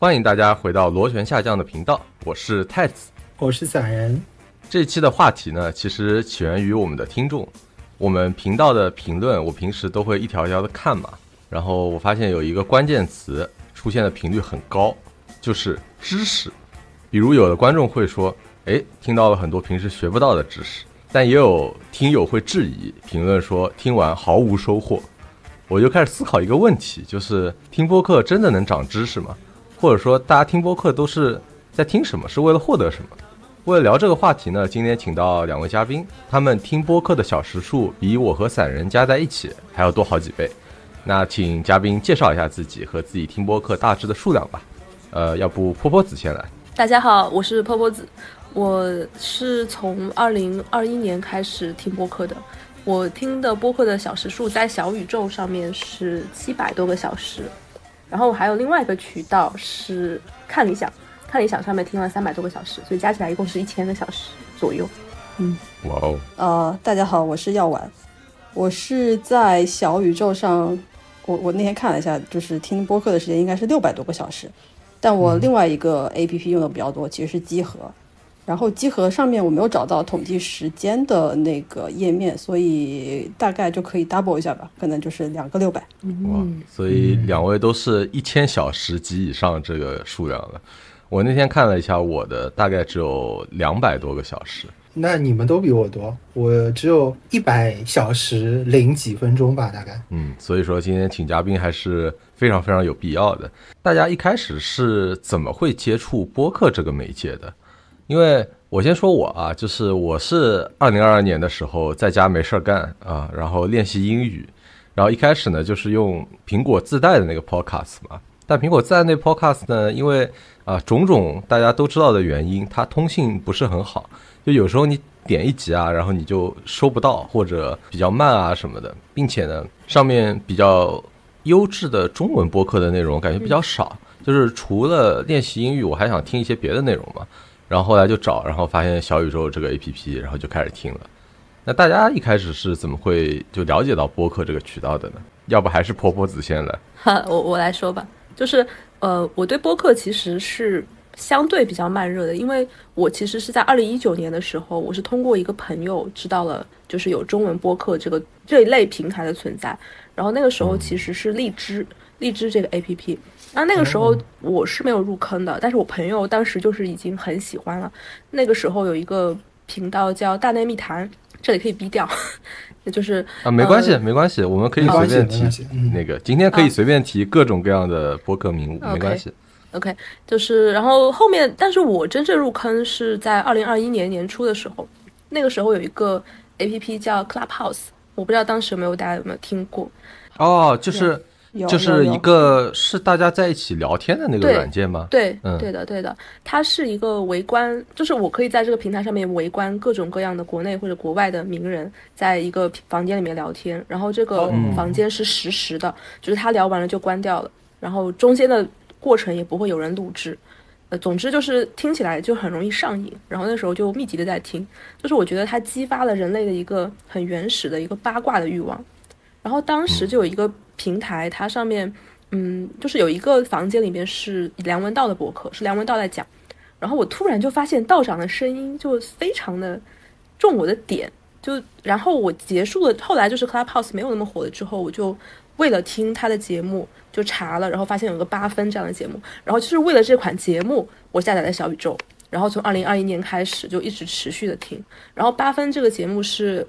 欢迎大家回到螺旋下降的频道，我是太子，我是散人。这期的话题呢，其实起源于我们的听众。我们频道的评论，我平时都会一条一条的看嘛。然后我发现有一个关键词出现的频率很高，就是知识。比如有的观众会说：“哎，听到了很多平时学不到的知识。”但也有听友会质疑，评论说听完毫无收获。我就开始思考一个问题，就是听播客真的能长知识吗？或者说大家听播客都是在听什么？是为了获得什么？为了聊这个话题呢，今天请到两位嘉宾，他们听播客的小时数比我和散人加在一起还要多好几倍。那请嘉宾介绍一下自己和自己听播客大致的数量吧。呃，要不坡坡子先来。大家好，我是坡坡子，我是从二零二一年开始听播客的。我听的播客的小时数在小宇宙上面是七百多个小时，然后我还有另外一个渠道是看理想。看理想上面听了三百多个小时，所以加起来一共是一千个小时左右。嗯，哇哦。呃，大家好，我是药丸，我是在小宇宙上，我我那天看了一下，就是听播客的时间应该是六百多个小时，但我另外一个 A P P 用的比较多，其实是机核，然后集合上面我没有找到统计时间的那个页面，所以大概就可以 double 一下吧，可能就是两个六百。哇，所以两位都是一千小时及以上这个数量了。我那天看了一下，我的大概只有两百多个小时。那你们都比我多，我只有一百小时零几分钟吧，大概。嗯，所以说今天请嘉宾还是非常非常有必要的。大家一开始是怎么会接触播客这个媒介的？因为我先说我啊，就是我是二零二二年的时候在家没事儿干啊，然后练习英语，然后一开始呢就是用苹果自带的那个 Podcast 嘛。但苹果自带那 Podcast 呢，因为啊种种大家都知道的原因，它通信不是很好，就有时候你点一集啊，然后你就收不到，或者比较慢啊什么的，并且呢，上面比较优质的中文播客的内容感觉比较少，就是除了练习英语，我还想听一些别的内容嘛。然后后来就找，然后发现小宇宙这个 APP，然后就开始听了。那大家一开始是怎么会就了解到播客这个渠道的呢？要不还是婆婆子先来？哈，我我来说吧。就是，呃，我对播客其实是相对比较慢热的，因为我其实是在二零一九年的时候，我是通过一个朋友知道了，就是有中文播客这个这一类平台的存在。然后那个时候其实是荔枝，荔枝这个 A P P。那那个时候我是没有入坑的，但是我朋友当时就是已经很喜欢了。那个时候有一个频道叫大内密谈，这里可以逼掉。就是啊，没关系，没关系，我们可以随便提那个。今天可以随便提各种各样的播客名，没关系。OK，就是然后后面，但是我真正入坑是在二零二一年年初的时候，那个时候有一个 APP 叫 Clubhouse，我不知道当时有没有大家有没有听过？哦，就是。就是一个是大家在一起聊天的那个软件吗？对，对的，对的。它是一个围观，就是我可以在这个平台上面围观各种各样的国内或者国外的名人，在一个房间里面聊天。然后这个房间是实时的，就是他聊完了就关掉了，然后中间的过程也不会有人录制。呃，总之就是听起来就很容易上瘾。然后那时候就密集的在听，就是我觉得它激发了人类的一个很原始的一个八卦的欲望。然后当时就有一个。平台它上面，嗯，就是有一个房间里面是梁文道的博客，是梁文道在讲。然后我突然就发现道长的声音就非常的中我的点，就然后我结束了。后来就是 Clubhouse 没有那么火了之后，我就为了听他的节目就查了，然后发现有个八分这样的节目。然后就是为了这款节目，我下载了小宇宙，然后从二零二一年开始就一直持续的听。然后八分这个节目是。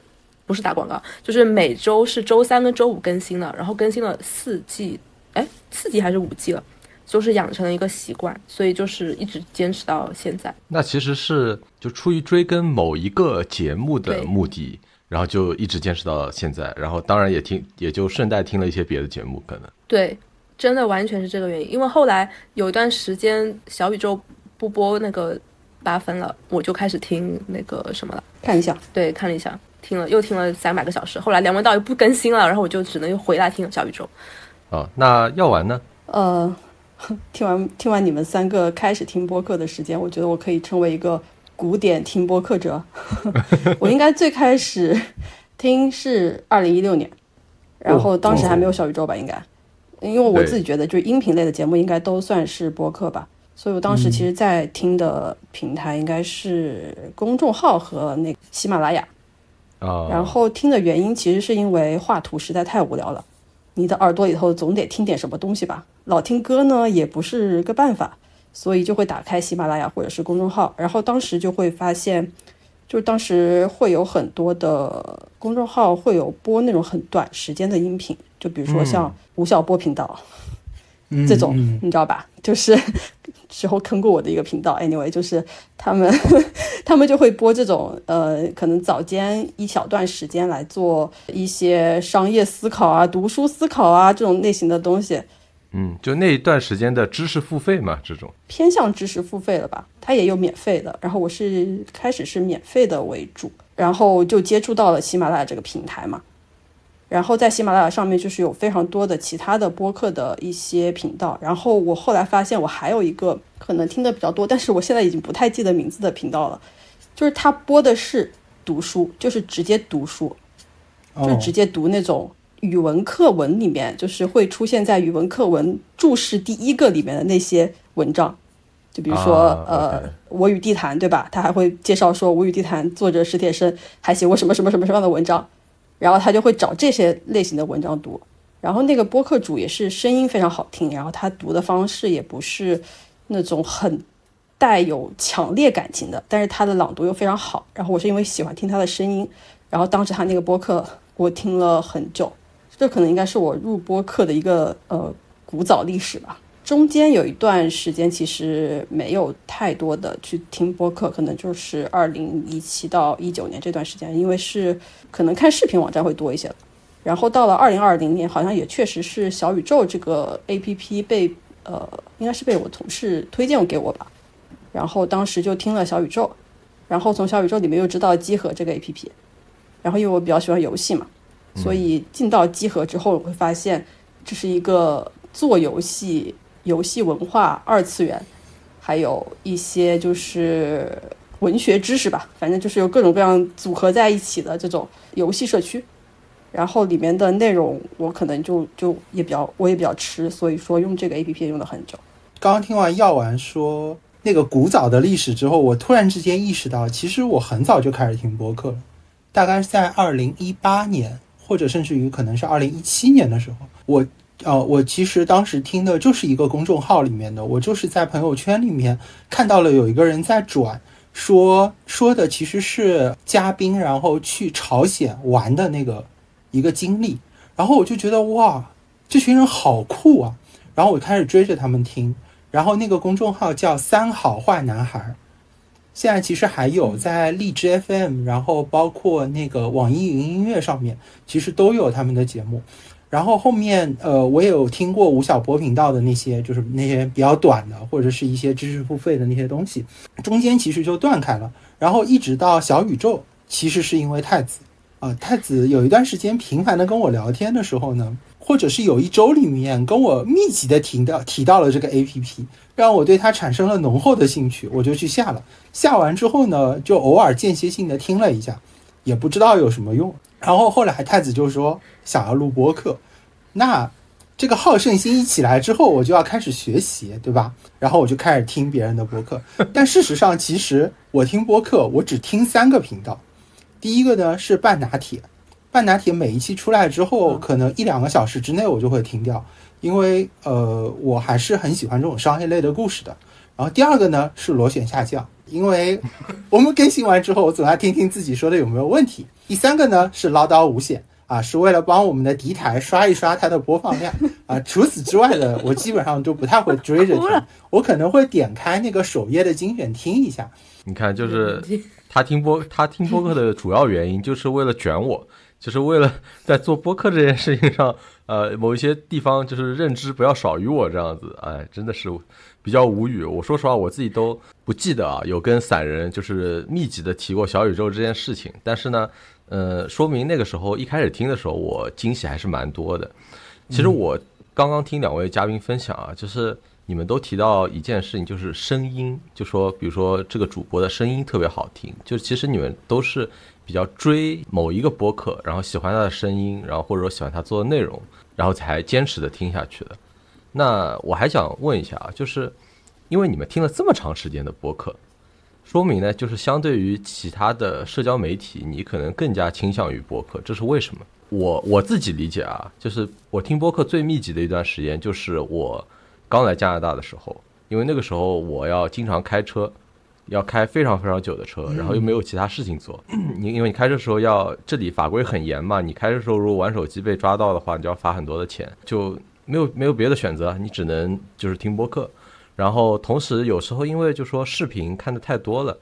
不是打广告，就是每周是周三跟周五更新的，然后更新了四季，哎，四季还是五季了，就是养成了一个习惯，所以就是一直坚持到现在。那其实是就出于追更某一个节目的目的，然后就一直坚持到现在，然后当然也听，也就顺带听了一些别的节目，可能。对，真的完全是这个原因，因为后来有一段时间小宇宙不播那个八分了，我就开始听那个什么了，看一下，对，看了一下。听了又听了三百个小时，后来梁文道又不更新了，然后我就只能又回来听小宇宙。哦，那药丸呢？呃，听完听完你们三个开始听播客的时间，我觉得我可以称为一个古典听播客者。我应该最开始听是二零一六年，然后当时还没有小宇宙吧？应该，因为我自己觉得，就是音频类的节目应该都算是播客吧。所以我当时其实，在听的平台应该是公众号和那个喜马拉雅。啊，然后听的原因其实是因为画图实在太无聊了，你的耳朵里头总得听点什么东西吧。老听歌呢也不是个办法，所以就会打开喜马拉雅或者是公众号，然后当时就会发现，就是当时会有很多的公众号会有播那种很短时间的音频，就比如说像吴晓波频道。嗯这种、嗯你知道吧？就是之后坑过我的一个频道，anyway，就是他们 他们就会播这种呃，可能早间一小段时间来做一些商业思考啊、读书思考啊这种类型的东西，嗯，就那一段时间的知识付费嘛，这种，偏向知识付费了吧？它也有免费的，然后我是开始是免费的为主，然后就接触到了喜马拉雅这个平台嘛。然后在喜马拉雅上面就是有非常多的其他的播客的一些频道，然后我后来发现我还有一个可能听的比较多，但是我现在已经不太记得名字的频道了，就是他播的是读书，就是直接读书，就直接读那种语文课文里面，就是会出现在语文课文注释第一个里面的那些文章，就比如说、啊呃《我与地坛》，对吧？他还会介绍说《我与地坛》作者史铁生还写过什么什么什么什么样的文章，然后他就会找这些类型的文章读。然后那个播客主也是声音非常好听，然后他读的方式也不是那种很带有强烈感情的，但是他的朗读又非常好。然后我是因为喜欢听他的声音，然后当时他那个播客我听了很久，这可能应该是我入播客的一个呃古早历史吧。中间有一段时间其实没有太多的去听播客，可能就是二零一七到一九年这段时间，因为是可能看视频网站会多一些。然后到了二零二零年，好像也确实是小宇宙这个 A P P 被呃，应该是被我同事推荐给我吧。然后当时就听了小宇宙，然后从小宇宙里面又知道机核这个 A P P，然后因为我比较喜欢游戏嘛，所以进到机核之后，我会发现这是一个做游戏、游戏文化二次元，还有一些就是文学知识吧，反正就是有各种各样组合在一起的这种游戏社区。然后里面的内容我可能就就也比较我也比较吃，所以说用这个 A P P 用了很久。刚刚听完药丸说那个古早的历史之后，我突然之间意识到，其实我很早就开始听播客了，大概是在二零一八年，或者甚至于可能是二零一七年的时候，我呃，我其实当时听的就是一个公众号里面的，我就是在朋友圈里面看到了有一个人在转。说说的其实是嘉宾，然后去朝鲜玩的那个一个经历，然后我就觉得哇，这群人好酷啊！然后我开始追着他们听，然后那个公众号叫“三好坏男孩”，现在其实还有在荔枝 FM，然后包括那个网易云音乐上面，其实都有他们的节目。然后后面呃，我也有听过吴晓波频道的那些，就是那些比较短的，或者是一些知识付费的那些东西，中间其实就断开了。然后一直到小宇宙，其实是因为太子啊、太子有一段时间频繁的跟我聊天的时候呢，或者是有一周里面跟我密集的提到提到了这个 A P P，让我对它产生了浓厚的兴趣，我就去下了。下完之后呢，就偶尔间歇性的听了一下，也不知道有什么用。然后后来太子就说想要录播客，那这个好胜心一起来之后，我就要开始学习，对吧？然后我就开始听别人的播客。但事实上，其实我听播客，我只听三个频道。第一个呢是半拿铁，半拿铁每一期出来之后，可能一两个小时之内我就会停掉，因为呃我还是很喜欢这种商业类的故事的。然后第二个呢是螺旋下降，因为我们更新完之后，我总要听听自己说的有没有问题。第三个呢是唠叨无限啊，是为了帮我们的敌台刷一刷它的播放量 啊。除此之外的，我基本上都不太会追着 听，我可能会点开那个首页的精选听一下。你看，就是 他听播他听播客的主要原因，就是为了卷我，就是为了在做播客这件事情上，呃，某一些地方就是认知不要少于我这样子，哎，真的是比较无语。我说实话，我自己都不记得啊，有跟散人就是密集的提过小宇宙这件事情，但是呢，呃，说明那个时候一开始听的时候，我惊喜还是蛮多的。其实我刚刚听两位嘉宾分享啊，就是你们都提到一件事情，就是声音，就说比如说这个主播的声音特别好听，就其实你们都是比较追某一个播客，然后喜欢他的声音，然后或者说喜欢他做的内容，然后才坚持的听下去的。那我还想问一下啊，就是因为你们听了这么长时间的播客，说明呢，就是相对于其他的社交媒体，你可能更加倾向于播客，这是为什么？我我自己理解啊，就是我听播客最密集的一段时间，就是我刚来加拿大的时候，因为那个时候我要经常开车，要开非常非常久的车，然后又没有其他事情做。你因为你开车的时候要这里法规很严嘛，你开车的时候如果玩手机被抓到的话，你就要罚很多的钱，就没有没有别的选择，你只能就是听播客。然后同时有时候因为就说视频看的太多了，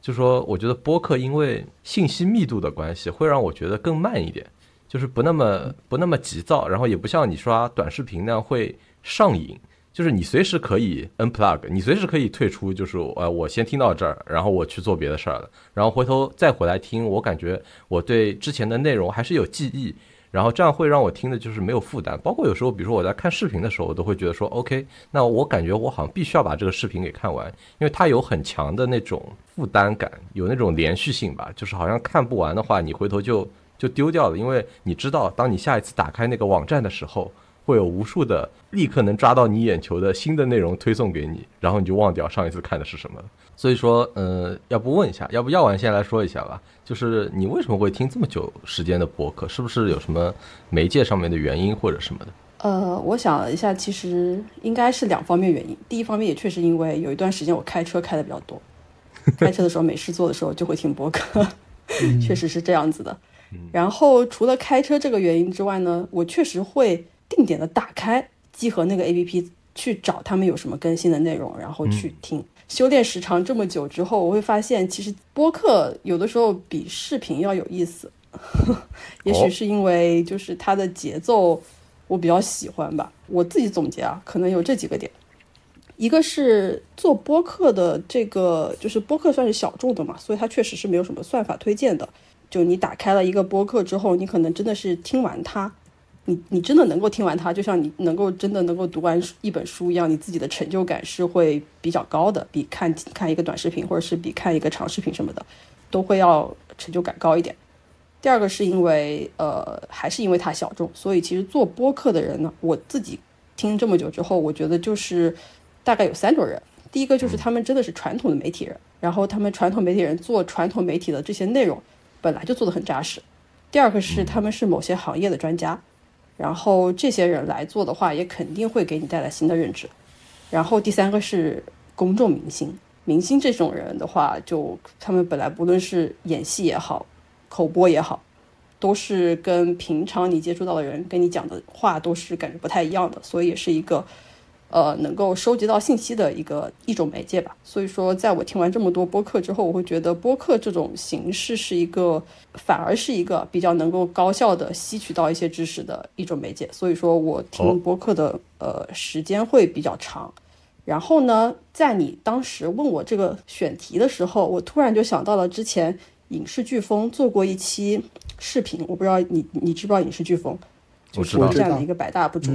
就说我觉得播客因为信息密度的关系，会让我觉得更慢一点。就是不那么不那么急躁，然后也不像你刷短视频那样会上瘾。就是你随时可以 unplug，你随时可以退出。就是呃，我先听到这儿，然后我去做别的事儿了，然后回头再回来听。我感觉我对之前的内容还是有记忆，然后这样会让我听的就是没有负担。包括有时候，比如说我在看视频的时候，我都会觉得说 OK，那我感觉我好像必须要把这个视频给看完，因为它有很强的那种负担感，有那种连续性吧。就是好像看不完的话，你回头就。就丢掉了，因为你知道，当你下一次打开那个网站的时候，会有无数的立刻能抓到你眼球的新的内容推送给你，然后你就忘掉上一次看的是什么。所以说，呃，要不问一下，要不要完先来说一下吧，就是你为什么会听这么久时间的播客？是不是有什么媒介上面的原因或者什么的？呃，我想了一下，其实应该是两方面原因。第一方面也确实因为有一段时间我开车开的比较多，开车的时候没事做的时候就会听播客，确实是这样子的。然后除了开车这个原因之外呢，我确实会定点的打开集合那个 A P P 去找他们有什么更新的内容，然后去听。修炼时长这么久之后，我会发现其实播客有的时候比视频要有意思。也许是因为就是它的节奏我比较喜欢吧。我自己总结啊，可能有这几个点：一个是做播客的这个，就是播客算是小众的嘛，所以它确实是没有什么算法推荐的。就你打开了一个播客之后，你可能真的是听完它，你你真的能够听完它，就像你能够真的能够读完一本书一样，你自己的成就感是会比较高的，比看看一个短视频或者是比看一个长视频什么的，都会要成就感高一点。第二个是因为呃，还是因为它小众，所以其实做播客的人呢，我自己听这么久之后，我觉得就是大概有三种人，第一个就是他们真的是传统的媒体人，然后他们传统媒体人做传统媒体的这些内容。本来就做的很扎实。第二个是他们是某些行业的专家，然后这些人来做的话，也肯定会给你带来新的认知。然后第三个是公众明星，明星这种人的话，就他们本来不论是演戏也好，口播也好，都是跟平常你接触到的人跟你讲的话都是感觉不太一样的，所以也是一个。呃，能够收集到信息的一个一种媒介吧。所以说，在我听完这么多播客之后，我会觉得播客这种形式是一个，反而是一个比较能够高效的吸取到一些知识的一种媒介。所以说我听播客的呃时间会比较长。然后呢，在你当时问我这个选题的时候，我突然就想到了之前影视飓风做过一期视频，我不知道你你知不知道影视飓风，就是这样的一个百大 UP 主。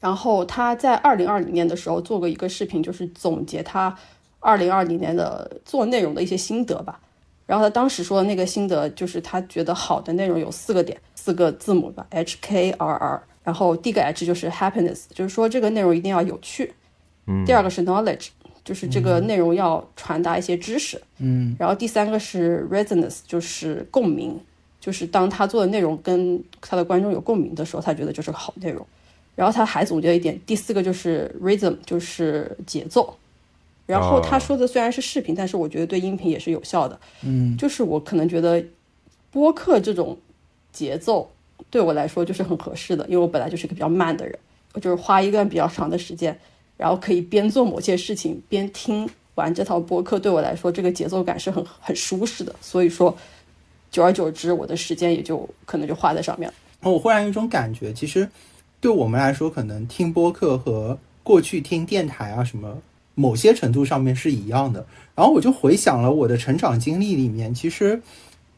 然后他在二零二零年的时候做过一个视频，就是总结他二零二零年的做内容的一些心得吧。然后他当时说的那个心得就是他觉得好的内容有四个点，四个字母吧，H K R R。然后第一个 H 就是 happiness，就是说这个内容一定要有趣。嗯。第二个是 knowledge，就是这个内容要传达一些知识。嗯。然后第三个是 resonance，就是共鸣，就是当他做的内容跟他的观众有共鸣的时候，他觉得就是个好内容。然后他还总结了一点，第四个就是 rhythm，就是节奏。然后他说的虽然是视频，但是我觉得对音频也是有效的。嗯，就是我可能觉得播客这种节奏对我来说就是很合适的，因为我本来就是一个比较慢的人，我就是花一段比较长的时间，然后可以边做某些事情边听完这套播客，对我来说这个节奏感是很很舒适的。所以说，久而久之，我的时间也就可能就花在上面了。我忽然有一种感觉，其实。对我们来说，可能听播客和过去听电台啊什么，某些程度上面是一样的。然后我就回想了我的成长经历里面，其实，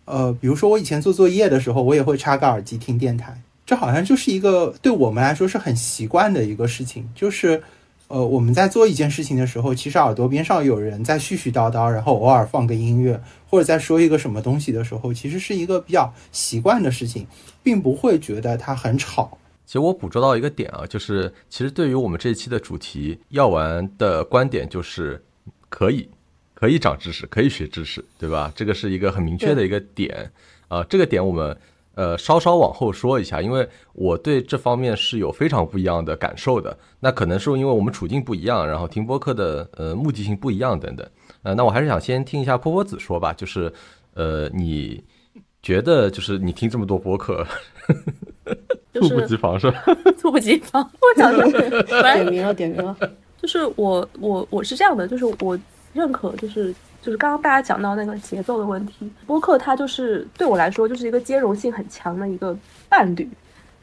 呃，比如说我以前做作业的时候，我也会插个耳机听电台，这好像就是一个对我们来说是很习惯的一个事情。就是，呃，我们在做一件事情的时候，其实耳朵边上有人在絮絮叨叨，然后偶尔放个音乐，或者在说一个什么东西的时候，其实是一个比较习惯的事情，并不会觉得它很吵。其实我捕捉到一个点啊，就是其实对于我们这一期的主题，药丸的观点就是可以，可以长知识，可以学知识，对吧？这个是一个很明确的一个点啊。这个点我们呃稍稍往后说一下，因为我对这方面是有非常不一样的感受的。那可能是因为我们处境不一样，然后听播客的呃目的性不一样等等。呃，那我还是想先听一下波波子说吧，就是呃你觉得就是你听这么多播客。猝不及防是吧？猝不及防，我讲的 点名了，点名了。就是我，我，我是这样的，就是我认可，就是就是刚刚大家讲到那个节奏的问题，播客它就是对我来说就是一个兼容性很强的一个伴侣，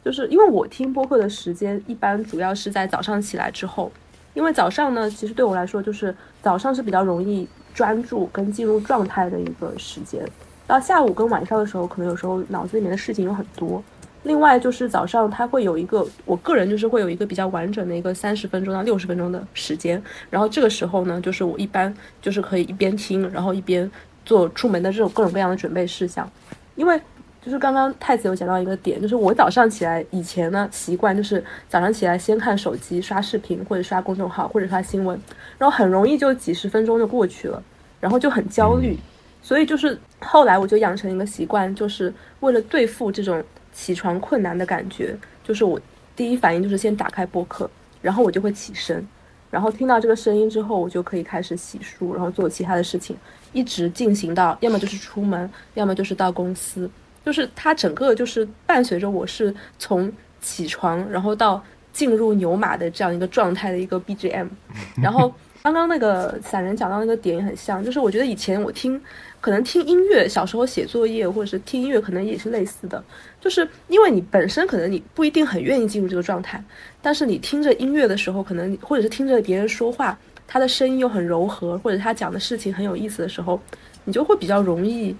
就是因为我听播客的时间一般主要是在早上起来之后，因为早上呢，其实对我来说就是早上是比较容易专注跟进入状态的一个时间，到下午跟晚上的时候，可能有时候脑子里面的事情有很多。另外就是早上，它会有一个，我个人就是会有一个比较完整的一个三十分钟到六十分钟的时间，然后这个时候呢，就是我一般就是可以一边听，然后一边做出门的这种各种各样的准备事项。因为就是刚刚太子有讲到一个点，就是我早上起来以前呢，习惯就是早上起来先看手机刷视频或者刷公众号或者刷新闻，然后很容易就几十分钟就过去了，然后就很焦虑，所以就是后来我就养成一个习惯，就是为了对付这种。起床困难的感觉，就是我第一反应就是先打开播客，然后我就会起身，然后听到这个声音之后，我就可以开始洗漱，然后做其他的事情，一直进行到要么就是出门，要么就是到公司，就是它整个就是伴随着我是从起床，然后到进入牛马的这样一个状态的一个 BGM。然后刚刚那个散人讲到那个点也很像，就是我觉得以前我听。可能听音乐，小时候写作业或者是听音乐，可能也是类似的，就是因为你本身可能你不一定很愿意进入这个状态，但是你听着音乐的时候，可能或者是听着别人说话，他的声音又很柔和，或者他讲的事情很有意思的时候，你就会比较容易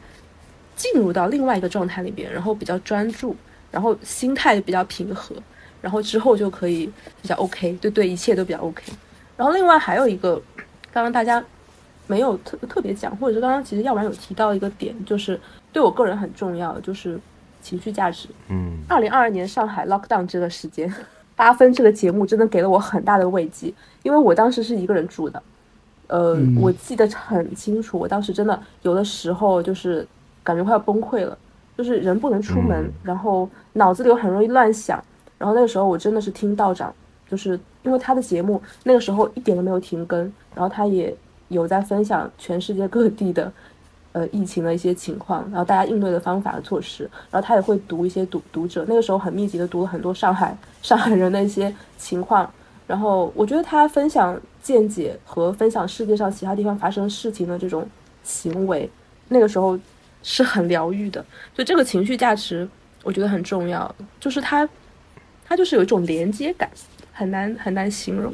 进入到另外一个状态里边，然后比较专注，然后心态比较平和，然后之后就可以比较 OK，对对，一切都比较 OK。然后另外还有一个，刚刚大家。没有特特别讲，或者是刚刚其实要不然有提到一个点，就是对我个人很重要，就是情绪价值。嗯，二零二二年上海 lockdown 这个时间，八分这个节目真的给了我很大的慰藉，因为我当时是一个人住的，呃，我记得很清楚，我当时真的有的时候就是感觉快要崩溃了，就是人不能出门，然后脑子里又很容易乱想，然后那个时候我真的是听道长，就是因为他的节目那个时候一点都没有停更，然后他也。有在分享全世界各地的，呃，疫情的一些情况，然后大家应对的方法和措施，然后他也会读一些读读者，那个时候很密集的读了很多上海上海人的一些情况，然后我觉得他分享见解和分享世界上其他地方发生事情的这种行为，那个时候是很疗愈的，所以这个情绪价值我觉得很重要，就是他，他就是有一种连接感，很难很难形容，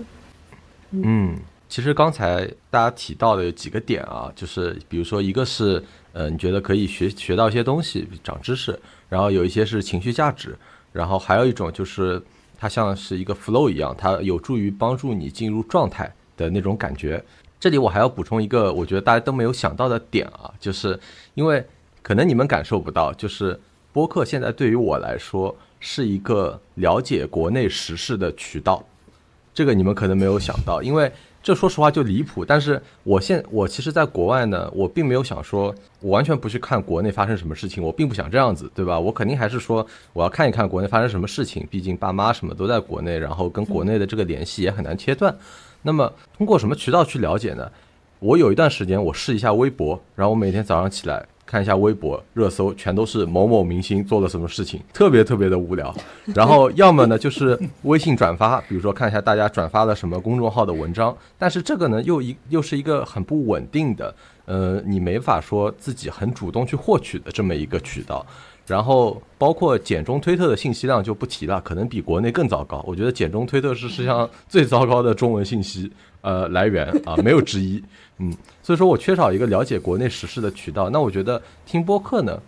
嗯。其实刚才大家提到的有几个点啊，就是比如说一个是呃你觉得可以学学到一些东西长知识，然后有一些是情绪价值，然后还有一种就是它像是一个 flow 一样，它有助于帮助你进入状态的那种感觉。这里我还要补充一个我觉得大家都没有想到的点啊，就是因为可能你们感受不到，就是播客现在对于我来说是一个了解国内时事的渠道，这个你们可能没有想到，因为。这说实话就离谱，但是我现我其实，在国外呢，我并没有想说，我完全不去看国内发生什么事情，我并不想这样子，对吧？我肯定还是说，我要看一看国内发生什么事情，毕竟爸妈什么都在国内，然后跟国内的这个联系也很难切断。那么通过什么渠道去了解呢？我有一段时间我试一下微博，然后我每天早上起来。看一下微博热搜，全都是某某明星做了什么事情，特别特别的无聊。然后要么呢就是微信转发，比如说看一下大家转发了什么公众号的文章。但是这个呢又一又是一个很不稳定的，呃，你没法说自己很主动去获取的这么一个渠道。然后包括简中推特的信息量就不提了，可能比国内更糟糕。我觉得简中推特是世界上最糟糕的中文信息呃来源啊，没有之一。嗯，所以说我缺少一个了解国内时事的渠道。那我觉得听播客呢，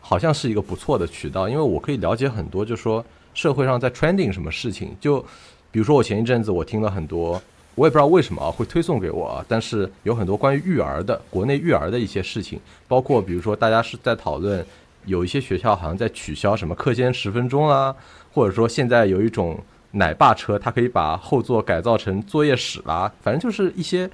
好像是一个不错的渠道，因为我可以了解很多，就说社会上在 trending 什么事情。就比如说我前一阵子我听了很多我也不知道为什么啊会推送给我啊，但是有很多关于育儿的国内育儿的一些事情，包括比如说大家是在讨论有一些学校好像在取消什么课间十分钟啊，或者说现在有一种奶爸车，它可以把后座改造成作业室啦，反正就是一些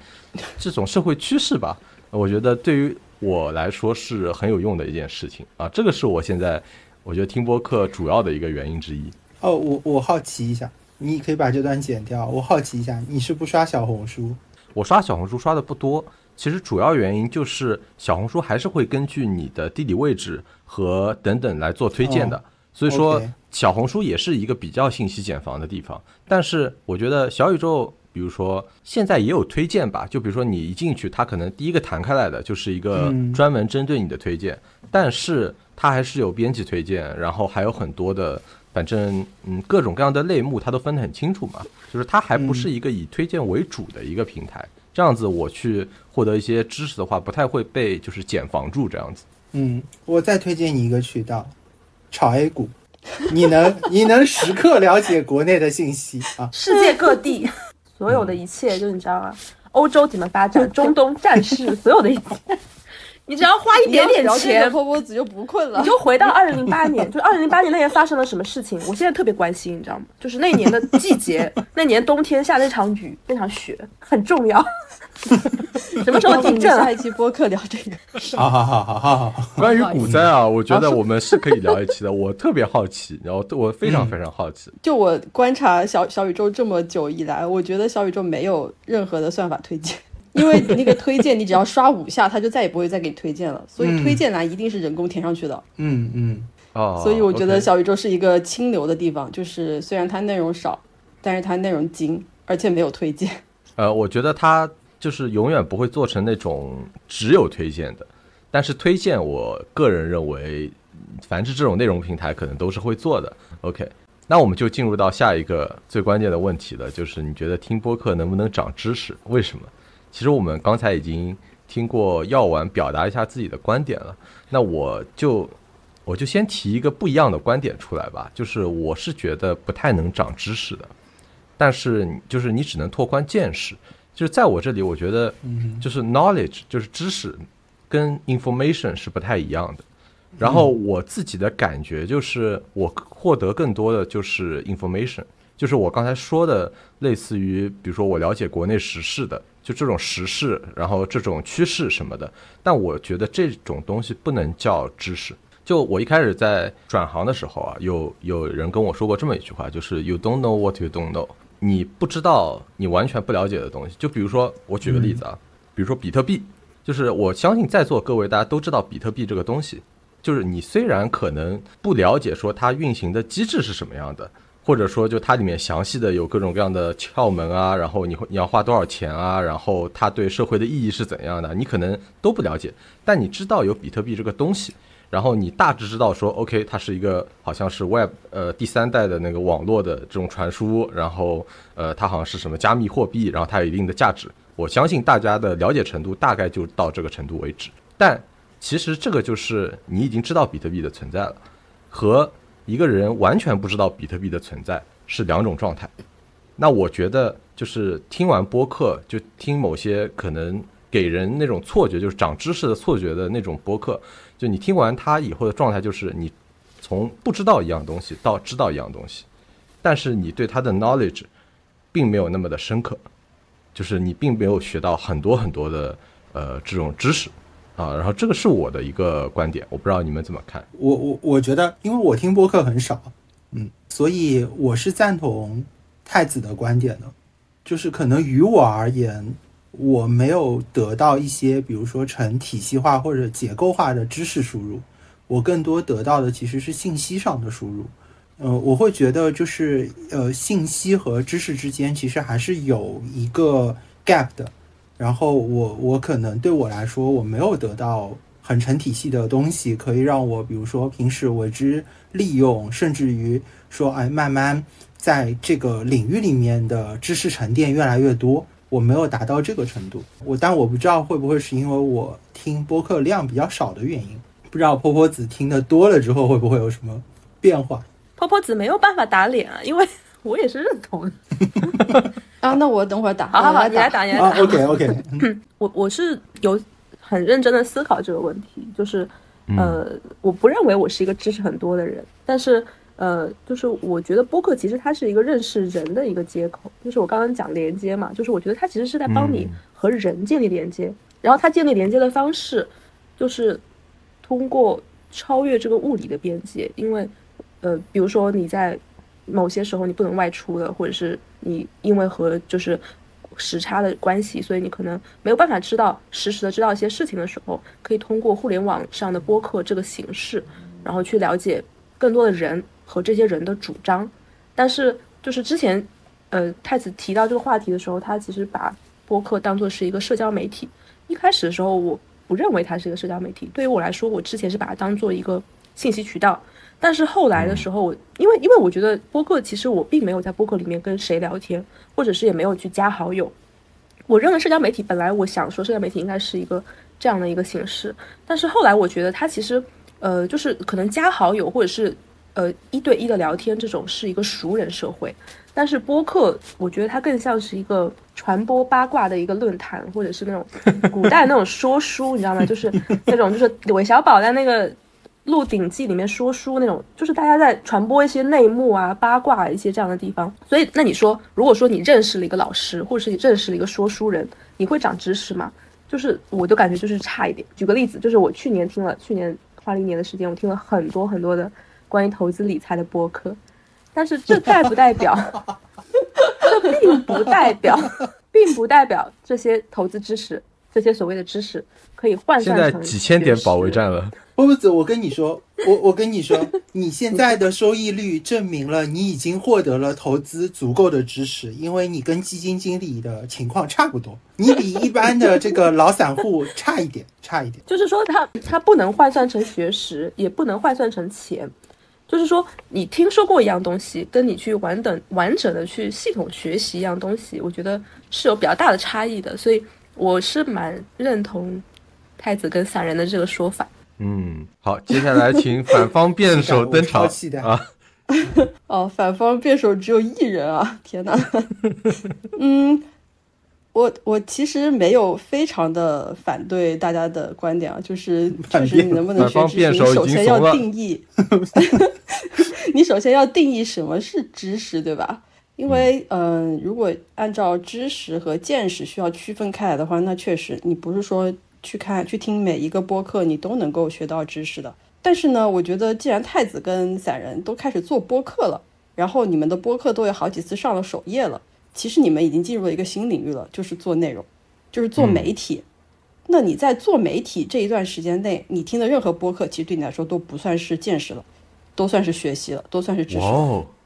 这种社会趋势吧。我觉得对于我来说是很有用的一件事情啊，这个是我现在我觉得听播客主要的一个原因之一。哦，我我好奇一下，你可以把这段剪掉。我好奇一下，你是不刷小红书？我刷小红书刷的不多，其实主要原因就是小红书还是会根据你的地理位置和等等来做推荐的，哦所以说小红书也是一个比较信息茧房的地方。但是我觉得小宇宙，比如说现在也有推荐吧，就比如说你一进去，它可能第一个弹开来的就是一个嗯专门针对你的推荐，但是它还是有编辑推荐，然后还有很多的。反正嗯，各种各样的类目它都分得很清楚嘛，就是它还不是一个以推荐为主的一个平台，这样子我去获得一些知识的话，不太会被就是减房住这样子。嗯，我再推荐你一个渠道，炒 A 股，你能 你能时刻了解国内的信息啊。世界各地 所有的一切，就你知道吗？欧洲怎么发展，中东战事，所有的一切，你只要花一点点钱，波波子就不困了你。就回到二零零八年，就二零零八年那年发生了什么事情，我现在特别关心，你知道吗？就是那年的季节，那年冬天下那场雨，那场雪很重要。什么时候地震啊下？一期播客聊这个，好好好好好好好，关于股灾啊，我觉得我们是可以聊一期的，我特别好奇，然后我非常非常好奇。就我观察小小宇宙这么久以来，我觉得小宇宙没有任何的算法推荐，因为那个推荐你只要刷五下，它就再也不会再给你推荐了，所以嗯推荐栏一定是人工填上去的。嗯嗯哦，所以我觉得小宇宙是一个清流的地方，就是虽然它内容少，但是它内容精，而且没有推荐。呃，我觉得它就是永远不会做成那种只有推荐的，但是推荐，我个人认为，凡是这种内容平台可能都是会做的。OK，那我们就进入到下一个最关键的问题了，就是你觉得听播客能不能长知识？为什么？其实我们刚才已经听过药丸表达一下自己的观点了，那我就我就先提一个不一样的观点出来吧，就是我是觉得不太能长知识的。但是就是你只能拓宽见识。就是在我这里，我觉得就是 knowledge 就是知识跟 information 是不太一样的。然后我自己的感觉就是，我获得更多的就是 information，就是我刚才说的，类似于比如说我了解国内时事的，就这种时事，然后这种趋势什么的。但我觉得这种东西不能叫知识。就我一开始在转行的时候啊，有有人跟我说过这么一句话，就是 “You don't know what you don't know”，你不知道你完全不了解的东西。就比如说，我举个例子啊，比如说比特币，就是我相信在座各位大家都知道比特币这个东西，就是你虽然可能不了解说它运行的机制是什么样的，或者说就它里面详细的有各种各样的窍门啊，然后你会你要花多少钱啊，然后它对社会的意义是怎样的，你可能都不了解，但你知道有比特币这个东西。然后你大致知道说，OK，它是一个好像是 Web 呃第三代的那个网络的这种传输，然后呃它好像是什么加密货币，然后它有一定的价值。我相信大家的了解程度大概就到这个程度为止。但其实这个就是你已经知道比特币的存在了，和一个人完全不知道比特币的存在是两种状态。那我觉得就是听完播客，就听某些可能给人那种错觉，就是长知识的错觉的那种播客，就你听完它以后的状态，就是你从不知道一样东西到知道一样东西，但是你对它的 knowledge 并没有那么的深刻，就是你并没有学到很多很多的呃这种知识啊。然后这个是我的一个观点，我不知道你们怎么看。我我我觉得，因为我听播客很少，嗯，所以我是赞同太子的观点的，就是可能于我而言，我没有得到一些，比如说成体系化或者结构化的知识输入，我更多得到的其实是信息上的输入。呃，我会觉得就是呃，信息和知识之间其实还是有一个 gap 的。然后我我可能对我来说，我没有得到很成体系的东西，可以让我比如说平时为之利用，甚至于说哎，慢慢在这个领域里面的知识沉淀越来越多。我没有达到这个程度，我但我不知道会不会是因为我听播客量比较少的原因，不知道坡坡子听得多了之后会不会有什么变化。婆婆子没有办法打脸啊，因为我也是认同的。啊 啊，那我等会儿打，好好好，我来打。你来打，你来啊打。，OK OK，我我是有很认真的思考这个问题，就是呃，我不认为我是一个知识很多的人，但是呃，就是我觉得播客其实它是一个认识人的一个接口，就是我刚刚讲连接嘛，就是我觉得它其实是在帮你嗯和人建立连接，然后它建立连接的方式就是通过超越这个物理的边界，因为呃，比如说你在某些时候你不能外出了，或者是你因为和就是时差的关系，所以你可能没有办法知道实时的知道一些事情的时候，可以通过互联网上的播客这个形式，然后去了解更多的人和这些人的主张。但是就是之前，呃，太子提到这个话题的时候，他其实把播客当做是一个社交媒体。一开始的时候，我不认为它是一个社交媒体，对于我来说，我之前是把它当做一个信息渠道。但是后来的时候，我因为因为我觉得播客其实我并没有在播客里面跟谁聊天，或者是也没有去加好友。我认为社交媒体本来我想说社交媒体应该是一个这样的一个形式，但是后来我觉得它其实呃就是可能加好友或者是呃一对一的聊天这种是一个熟人社会，但是播客我觉得它更像是一个传播八卦的一个论坛，或者是那种古代那种说书，你知道吗？就是那种就是韦小宝在那个。《鹿鼎记》里面说书那种，就是大家在传播一些内幕啊、八卦一些这样的地方。所以，那你说，如果说你认识了一个老师，或者是你认识了一个说书人，你会长知识吗？就是我都感觉就是差一点。举个例子，就是我去年听了，去年花了一年的时间，我听了很多很多的关于投资理财的播客，但是这代不代表，这并不代表，并不代表这些投资知识，这些所谓的知识可以换算成在几千点保卫战了，波波子，我跟你说，我我跟你说，你现在的收益率证明了你已经获得了投资足够的知识，因为你跟基金经理的情况差不多，你比一般的这个老散户差一点，差一点。就是说它它不能换算成学识，也不能换算成钱。就是说，你听说过一样东西，跟你去完整完整的去系统学习一样东西，我觉得是有比较大的差异的。所以我是蛮认同太子跟散人的这个说法。嗯，好，接下来请反方辩手登场 啊！哦，反方辩手只有一人啊！天哪，嗯，我我其实没有非常的反对大家的观点啊，就是反就是你能不能学知识，首先要定义，你首先要定义什么是知识，对吧？因为嗯、呃如果按照知识和见识需要区分开来的话，那确实你不是说去看去听每一个播客你都能够学到知识的。但是呢，我觉得既然太子跟散人都开始做播客了，然后你们的播客都有好几次上了首页了，其实你们已经进入了一个新领域了，就是做内容，就是做媒体。那你在做媒体这一段时间内，你听的任何播客，其实对你来说都不算是见识了，都算是学习了，都算是知识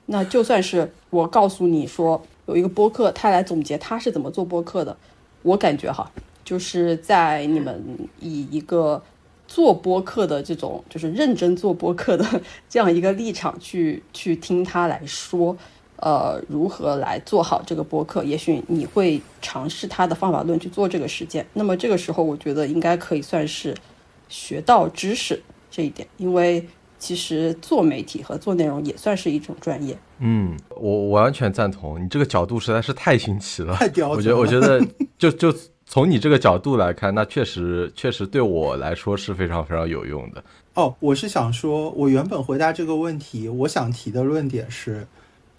那就算是我告诉你说有一个播客，他来总结他是怎么做播客的，我感觉哈，就是在你们以一个做播客的这种，就是认真做播客的这样一个立场去去听他来说，呃，如何来做好这个播客，也许你会尝试他的方法论去做这个实践。那么这个时候，我觉得应该可以算是学到知识这一点，因为其实做媒体和做内容也算是一种专业。嗯，我我完全赞同，你这个角度实在是太新奇了，太刁钻我觉得，我觉得就就从你这个角度来看，那确实确实对我来说是非常非常有用的。哦，我是想说，我原本回答这个问题，我想提的论点是，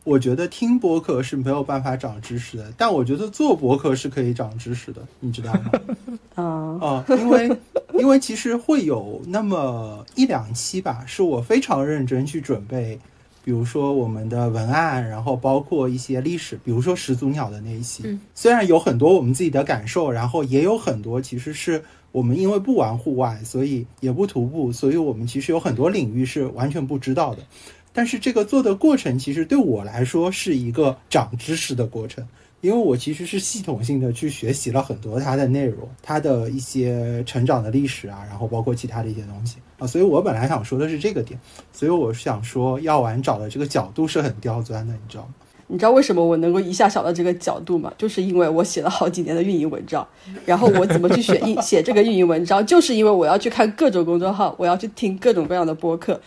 我觉得听播客是没有办法长知识的，但我觉得做博客是可以长知识的，你知道吗？啊、啊、因为因为其实会有那么一两期吧，是我非常认真去准备，比如说我们的文案，然后包括一些历史，比如说始祖鸟的那一期，嗯虽然有很多我们自己的感受，然后也有很多其实是我们因为不玩户外，所以也不徒步，所以我们其实有很多领域是完全不知道的。但是这个做的过程，其实对我来说是一个长知识的过程，因为我其实是系统性的去学习了很多它的内容，它的一些成长的历史啊，然后包括其他的一些东西啊，所以我本来想说的是这个点，所以我想说药丸找的这个角度是很刁钻的，你知道吗？你知道为什么我能够一下想到这个角度吗？就是因为我写了好几年的运营文章，然后我怎么去写运写这个运营文章，就是因为我要去看各种公众号，我要去听各种各样的播客，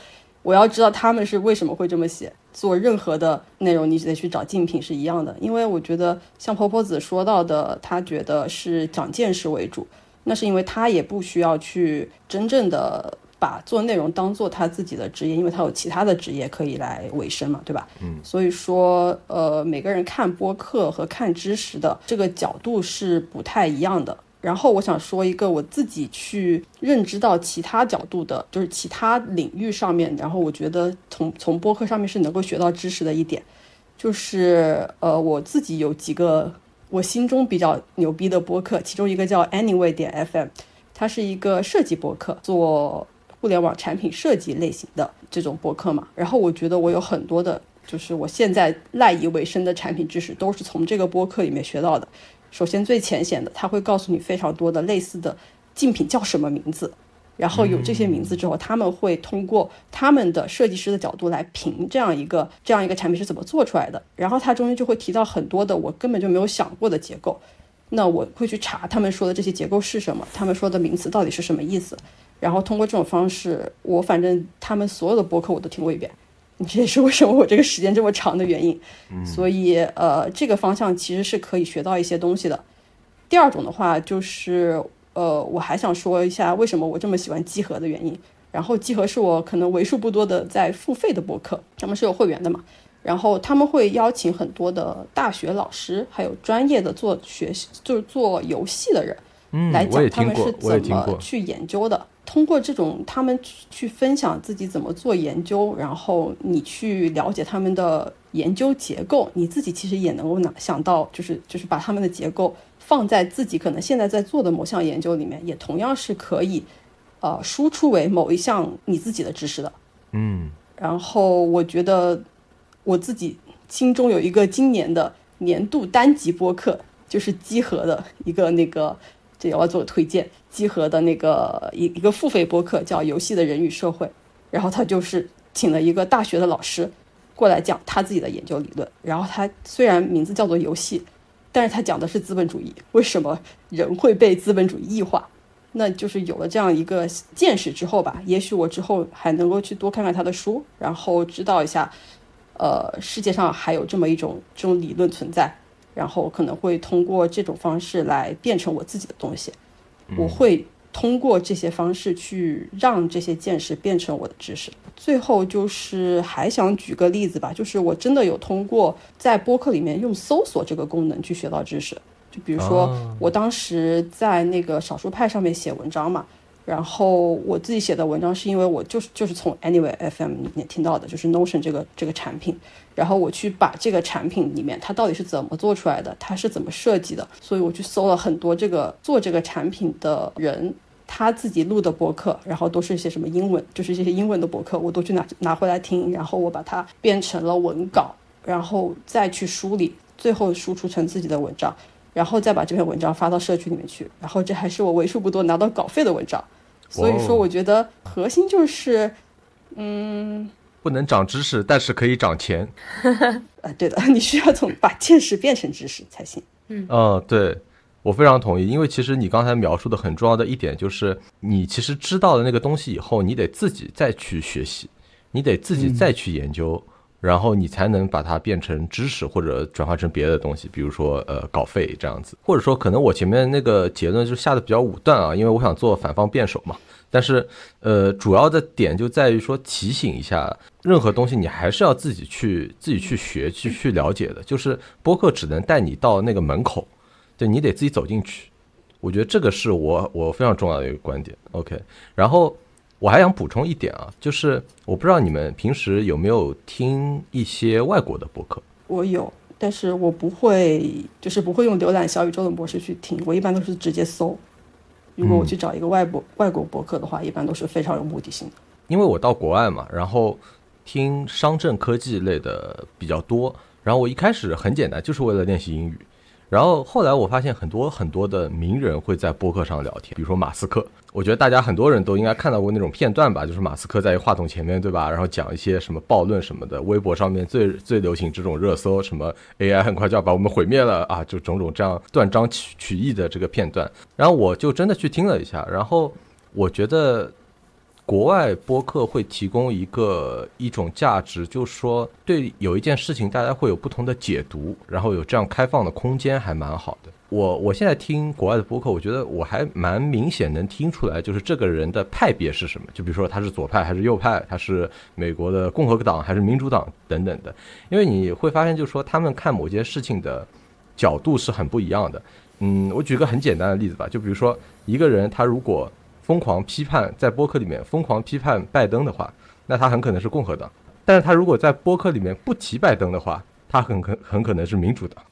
我要知道他们是为什么会这么写，做任何的内容，你只得去找竞品是一样的。因为我觉得像婆婆子说到的，她觉得是长见识为主，那是因为她也不需要去真正的。把做内容当做他自己的职业，因为他有其他的职业可以来维生嘛，对吧？嗯，所以说，呃，每个人看播客和看知识的这个角度是不太一样的。然后我想说一个我自己去认知到其他角度的，就是其他领域上面，然后我觉得从从播客上面是能够学到知识的一点，就是呃，我自己有几个我心中比较牛逼的播客，其中一个叫 Anyway 点 FM，它是一个设计播客，做。互联网产品设计类型的这种播客嘛，然后我觉得我有很多的，就是我现在赖以为生的产品知识都是从这个播客里面学到的。首先最浅显的，他会告诉你非常多的类似的竞品叫什么名字，然后有这些名字之后，他们会通过他们的设计师的角度来评这样一个这样一个产品是怎么做出来的。然后它中间就会提到很多的我根本就没有想过的结构，那我会去查他们说的这些结构是什么，他们说的名词到底是什么意思。然后通过这种方式，我反正他们所有的播客我都听过一遍，这也是为什么我这个时间这么长的原因。所以呃，这个方向其实是可以学到一些东西的。第二种的话就是呃，我还想说一下为什么我这么喜欢集合的原因。然后集合是我可能为数不多的在付费的博客，他们是有会员的嘛。然后他们会邀请很多的大学老师，还有专业的做学习就是做游戏的人，来讲他们是怎么去研究的。通过这种，他们去分享自己怎么做研究，然后你去了解他们的研究结构，你自己其实也能够拿想到，就是就是把他们的结构放在自己可能现在在做的某项研究里面，也同样是可以，呃，输出为某一项你自己的知识的。嗯，然后我觉得我自己心中有一个今年的年度单集播客，就是集合的一个那个。这也要做推荐，集合的那个一一个付费播客叫《游戏的人与社会》，然后他就是请了一个大学的老师过来讲他自己的研究理论。然后他虽然名字叫做游戏，但是他讲的是资本主义，为什么人会被资本主义异化？那就是有了这样一个见识之后吧，也许我之后还能够去多看看他的书，然后知道一下，呃，世界上还有这么一种这种理论存在。然后可能会通过这种方式来变成我自己的东西，我会通过这些方式去让这些见识变成我的知识。最后就是还想举个例子吧，就是我真的有通过在播客里面用搜索这个功能去学到知识，就比如说我当时在那个少数派上面写文章嘛。然后我自己写的文章是因为我就是就是从 Anyway FM 里面听到的，就是 Notion 这个这个产品，然后我去把这个产品里面它到底是怎么做出来的，它是怎么设计的，所以我去搜了很多这个做这个产品的人他自己录的博客，然后都是一些什么英文，就是这些英文的博客，我都去拿拿回来听，然后我把它变成了文稿，然后再去梳理，最后输出成自己的文章，然后再把这篇文章发到社区里面去，然后这还是我为数不多拿到稿费的文章。所以说，我觉得核心就是，嗯，不能长知识，但是可以长钱。啊，对的，你需要从把见识变成知识才行。嗯，嗯，对，我非常同意。因为其实你刚才描述的很重要的一点就是，你其实知道了那个东西以后，你得自己再去学习，你得自己再去研究。然后你才能把它变成知识，或者转化成别的东西，比如说呃稿费这样子，或者说可能我前面那个结论就下的比较武断啊，因为我想做反方辩手嘛。但是呃主要的点就在于说提醒一下，任何东西你还是要自己去自己去学去去了解的，就是播客只能带你到那个门口，对你得自己走进去。我觉得这个是我我非常重要的一个观点。OK，然后。我还想补充一点啊，就是我不知道你们平时有没有听一些外国的播客。我有，但是我不会，就是不会用浏览小宇宙的模式去听。我一般都是直接搜。如果我去找一个外播外国博客的话，一般都是非常有目的性的。因为我到国外嘛，然后听商政科技类的比较多。然后我一开始很简单，就是为了练习英语。然后后来我发现很多很多的名人会在播客上聊天，比如说马斯克。我觉得大家很多人都应该看到过那种片段吧，就是马斯克在话筒前面对吧，然后讲一些什么暴论什么的。微博上面最 最流行这种热搜，什么 AI 很快就要把我们毁灭了啊，就种种这样断章取取义的这个片段。然后我就真的去听了一下，然后我觉得国外播客会提供一个一种价值，就是说对有一件事情大家会有不同的解读，然后有这样开放的空间，还蛮好的。我我现在听国外的播客，我觉得我还蛮明显能听出来，就是这个人的派别是什么。就比如说他是左派还是右派，他是美国的共和党还是民主党等等的。因为你会发现，就是说他们看某件事情的角度是很不一样的。嗯，我举个很简单的例子吧，就比如说一个人他如果疯狂批判在播客里面疯狂批判拜登的话，那他很可能是共和党；但是他如果在播客里面不提拜登的话，他很可很可能是民主党。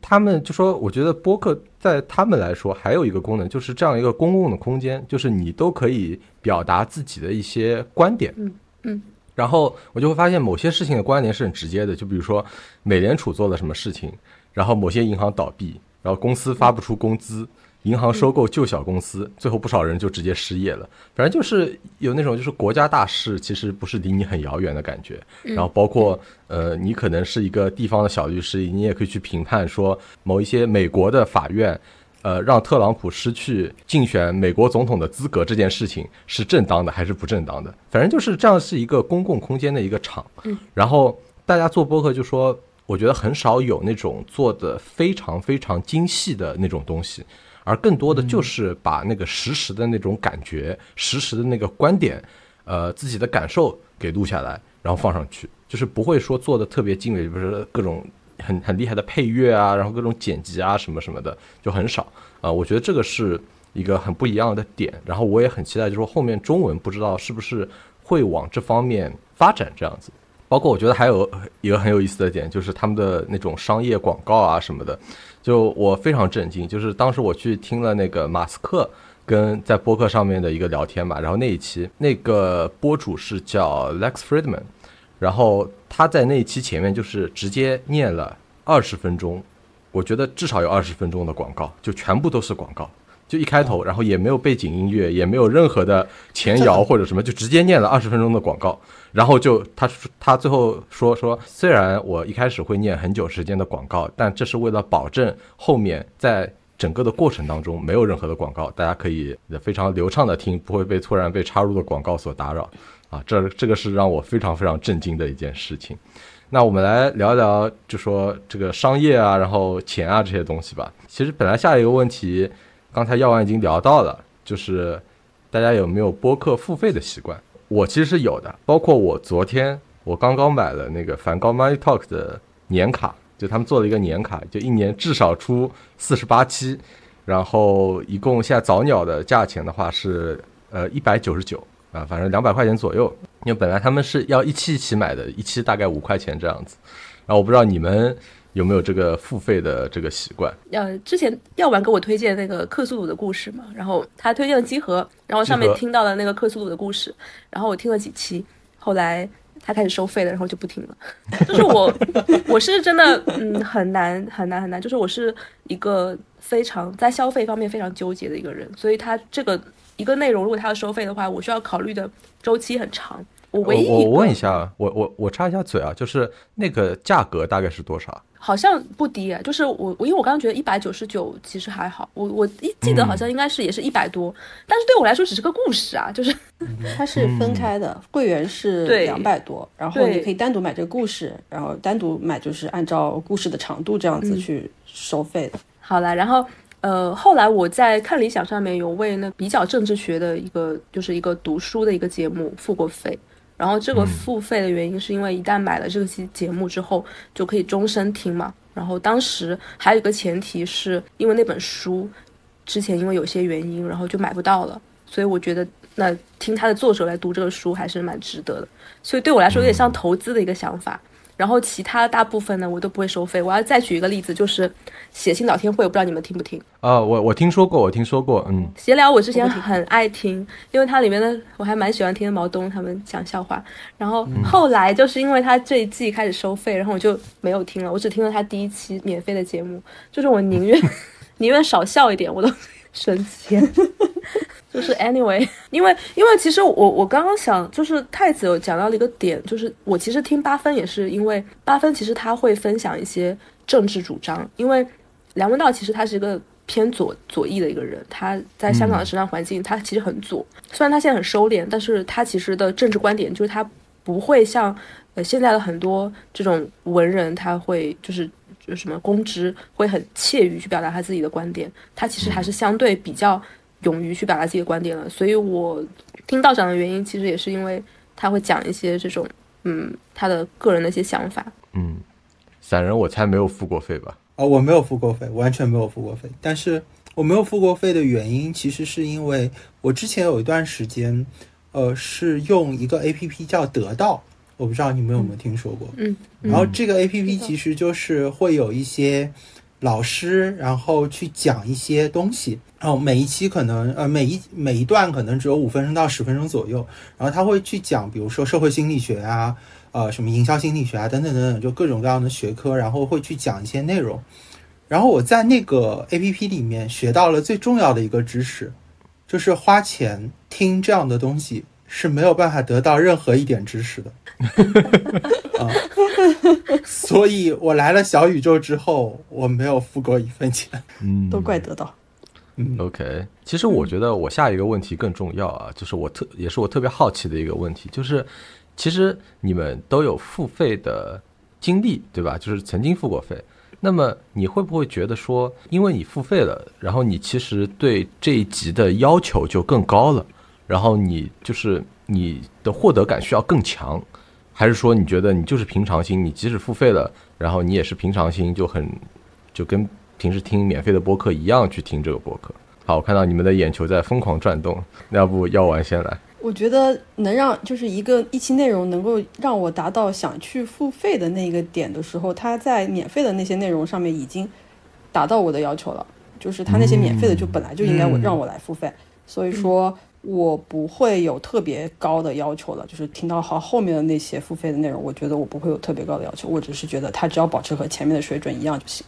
他们就说，我觉得播客在他们来说还有一个功能，就是这样一个公共的空间，就是你都可以表达自己的一些观点。嗯嗯。然后我就会发现某些事情的关联是很直接的，就比如说美联储做了什么事情，然后某些银行倒闭，然后公司发不出工资。银行收购旧小公司，最后不少人就直接失业了。反正就是有那种就是国家大事，其实不是离你很遥远的感觉。然后包括呃，你可能是一个地方的小律师，你也可以去评判说某一些美国的法院，呃，让特朗普失去竞选美国总统的资格这件事情是正当的还是不正当的。反正就是这样，是一个公共空间的一个场。然后大家做播客就说，我觉得很少有那种做的非常非常精细的那种东西。而更多的就是把那个实时的那种感觉、实时的那个观点，呃，自己的感受给录下来，然后放上去，就是不会说做的特别精美，比如说各种很很厉害的配乐啊，然后各种剪辑啊什么什么的就很少啊。我觉得这个是一个很不一样的点。然后我也很期待，就是说后面中文不知道是不是会往这方面发展这样子。包括我觉得还有一个很有意思的点，就是他们的那种商业广告啊什么的。就我非常震惊，就是当时我去听了那个马斯克跟在播客上面的一个聊天嘛，然后那一期那个播主是叫 Lex Friedman，然后他在那一期前面就是直接念了二十分钟，我觉得至少有二十分钟的广告，就全部都是广告。就一开头，然后也没有背景音乐，也没有任何的前摇或者什么，就直接念了二十分钟的广告，然后就他他最后说说，虽然我一开始会念很久时间的广告，但这是为了保证后面在整个的过程当中没有任何的广告，大家可以非常流畅的听，不会被突然被插入的广告所打扰啊，这这个是让我非常非常震惊的一件事情。那我们来聊一聊，就说这个商业啊，然后钱啊这些东西吧。其实本来下一个问题。刚才药丸已经聊到了，就是大家有没有播客付费的习惯？我其实是有的，包括我昨天我刚刚买了那个梵高 Money Talk 的年卡，就他们做了一个年卡，就一年至少出四十八期，然后一共现在早鸟的价钱的话是呃一百九十九啊，反正两百块钱左右。因为本来他们是要一期一期买的，一期大概五块钱这样子。然后我不知道你们。有没有这个付费的这个习惯？呃，之前药丸给我推荐那个克苏鲁的故事嘛，然后他推荐了集合，然后上面听到了那个克苏鲁的故事，然后我听了几期，后来他开始收费了，然后就不听了。就是我，我是真的，嗯，很难很难很难，就是我是一个非常在消费方面非常纠结的一个人，所以他这个一个内容如果他要收费的话，我需要考虑的周期很长。我唯一我问一下，我我我插一下嘴啊，就是那个价格大概是多少？好像不低，就是我我因为我刚刚觉得一百九十九其实还好，我我一记得好像应该是也是一百多，但是对我来说只是个故事啊，就是 它是分开的，会员是两百多，然后你可以单独买这个故事，然后单独买就是按照故事的长度这样子去收费的。好了，然后呃后来我在看理想上面有为那比较政治学的一个就是一个读书的一个节目付过费。然后这个付费的原因是因为一旦买了这期节目之后就可以终身听嘛。然后当时还有一个前提是因为那本书之前因为有些原因然后就买不到了，所以我觉得那听他的作者来读这个书还是蛮值得的。所以对我来说有点像投资的一个想法。然后其他大部分呢，我都不会收费。我要再举一个例子，就是写信聊天会，我不知道你们听不听啊？我我听说过，我听说过，嗯。闲聊我之前很爱听，因为它里面的我还蛮喜欢听毛东他们讲笑话。然后后来就是因为他这一季开始收费，然后我就没有听了，我只听了他第一期免费的节目。就是我宁愿 宁愿少笑一点，我都省钱。就是 anyway，因为因为其实我我刚刚想，就是太子有讲到了一个点，就是我其实听八分也是因为八分其实他会分享一些政治主张，因为梁文道其实他是一个偏左左翼的一个人，他在香港的时尚环境，他其实很左。虽然他现在很收敛，但是他其实的政治观点就是他不会像呃现在的很多这种文人，他会就是就什么公知会很怯于去表达他自己的观点。他其实还是相对比较勇于去表达自己的观点了。所以我听道长的原因，其实也是因为他会讲一些这种嗯他的个人的一些想法。嗯，散人我猜没有付过费吧？哦，我没有付过费，完全没有付过费。但是我没有付过费的原因，其实是因为我之前有一段时间，呃，是用一个 A P P 叫得到，我不知道你们有没有听说过。嗯，然后这个 A P P 其实就是会有一些老师，然后去讲一些东西，然后每一期可能呃每一每一段可能只有五分钟到十分钟左右，然后他会去讲，比如说社会心理学啊。呃，什么营销心理学啊，等等等等，就各种各样的学科，然后会去讲一些内容。然后我在那个 A P P 里面学到了最重要的一个知识，就是花钱听这样的东西是没有办法得到任何一点知识的。啊，所以我来了小宇宙之后，我没有付过一分钱。嗯，都怪得到。嗯，OK。其实我觉得我下一个问题更重要啊，就是我特也是我特别好奇的一个问题，就是。其实你们都有付费的经历，对吧？就是曾经付过费。那么你会不会觉得说，因为你付费了，然后你其实对这一集的要求就更高了，然后你就是你的获得感需要更强，还是说你觉得你就是平常心，你即使付费了，然后你也是平常心，就很就跟平时听免费的播客一样去听这个播客？好，我看到你们的眼球在疯狂转动，那要不药丸先来？我觉得能让就是一个一期内容能够让我达到想去付费的那个点的时候，他在免费的那些内容上面已经达到我的要求了。就是他那些免费的就本来就应该我让我来付费，所以说我不会有特别高的要求了。就是听到好后面的那些付费的内容，我觉得我不会有特别高的要求，我只是觉得他只要保持和前面的水准一样就行。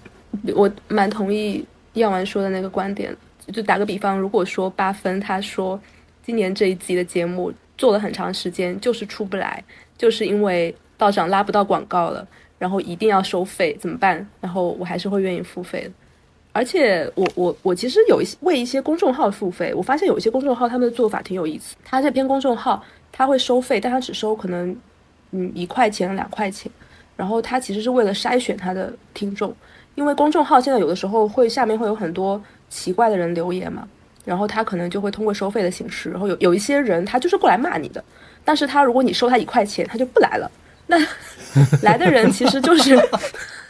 我蛮同意耀文说的那个观点。就打个比方，如果说八分，他说。今年这一集的节目做了很长时间，就是出不来，就是因为道长拉不到广告了，然后一定要收费，怎么办？然后我还是会愿意付费的。而且我我我其实有一些为一些公众号付费，我发现有一些公众号他们的做法挺有意思。他这篇公众号他会收费，但他只收可能嗯一块钱两块钱，然后他其实是为了筛选他的听众，因为公众号现在有的时候会下面会有很多奇怪的人留言嘛。然后他可能就会通过收费的形式，然后有有一些人他就是过来骂你的，但是他如果你收他一块钱，他就不来了。那来的人其实就是，